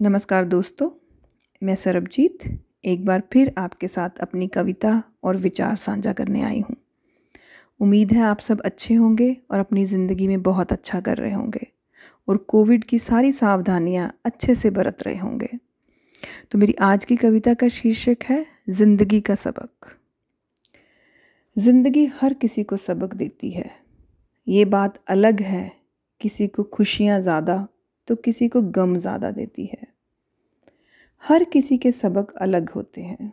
नमस्कार दोस्तों, मैं सरबजीत एक बार फिर आपके साथ अपनी कविता और विचार साझा करने आई हूँ। उम्मीद है आप सब अच्छे होंगे और अपनी ज़िंदगी में बहुत अच्छा कर रहे होंगे और कोविड की सारी सावधानियाँ अच्छे से बरत रहे होंगे। तो मेरी आज की कविता का शीर्षक है, ज़िंदगी का सबक। ज़िंदगी हर किसी को सबक देती है। ये बात अलग है, किसी को खुशियाँ ज़्यादा तो किसी को गम ज़्यादा देती है। हर किसी के सबक अलग होते हैं।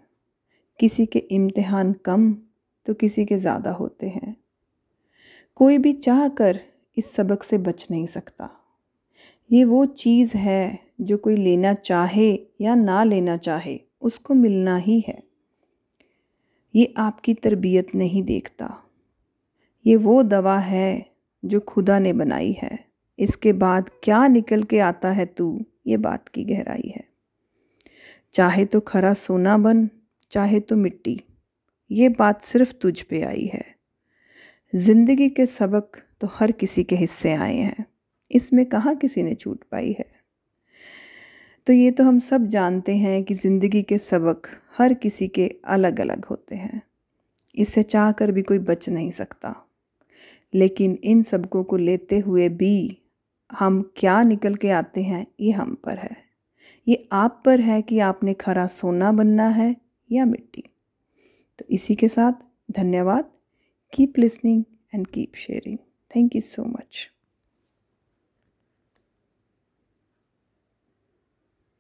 किसी के इम्तिहान कम तो किसी के ज़्यादा होते हैं। कोई भी चाह कर इस सबक से बच नहीं सकता। ये वो चीज़ है जो कोई लेना चाहे या ना लेना चाहे, उसको मिलना ही है। ये आपकी तरबियत नहीं देखता। ये वो दवा है जो खुदा ने बनाई है। इसके बाद क्या निकल के आता है तू? ये बात की गहराई है। चाहे तो खरा सोना बन, चाहे तो मिट्टी। ये बात सिर्फ़ तुझ पे आई है। ज़िंदगी के सबक तो हर किसी के हिस्से आए हैं। इसमें कहाँ किसी ने छूट पाई है? तो ये तो हम सब जानते हैं कि ज़िंदगी के सबक हर किसी के अलग अलग होते हैं। इससे चाह कर भी कोई बच नहीं सकता। लेकिन इन सबकों को लेते हुए भी हम क्या निकल के आते हैं, ये हम पर है। ये आप पर है कि आपने खरा सोना बनना है या मिट्टी। तो इसी के साथ धन्यवाद। Keep listening and keep sharing thank you so much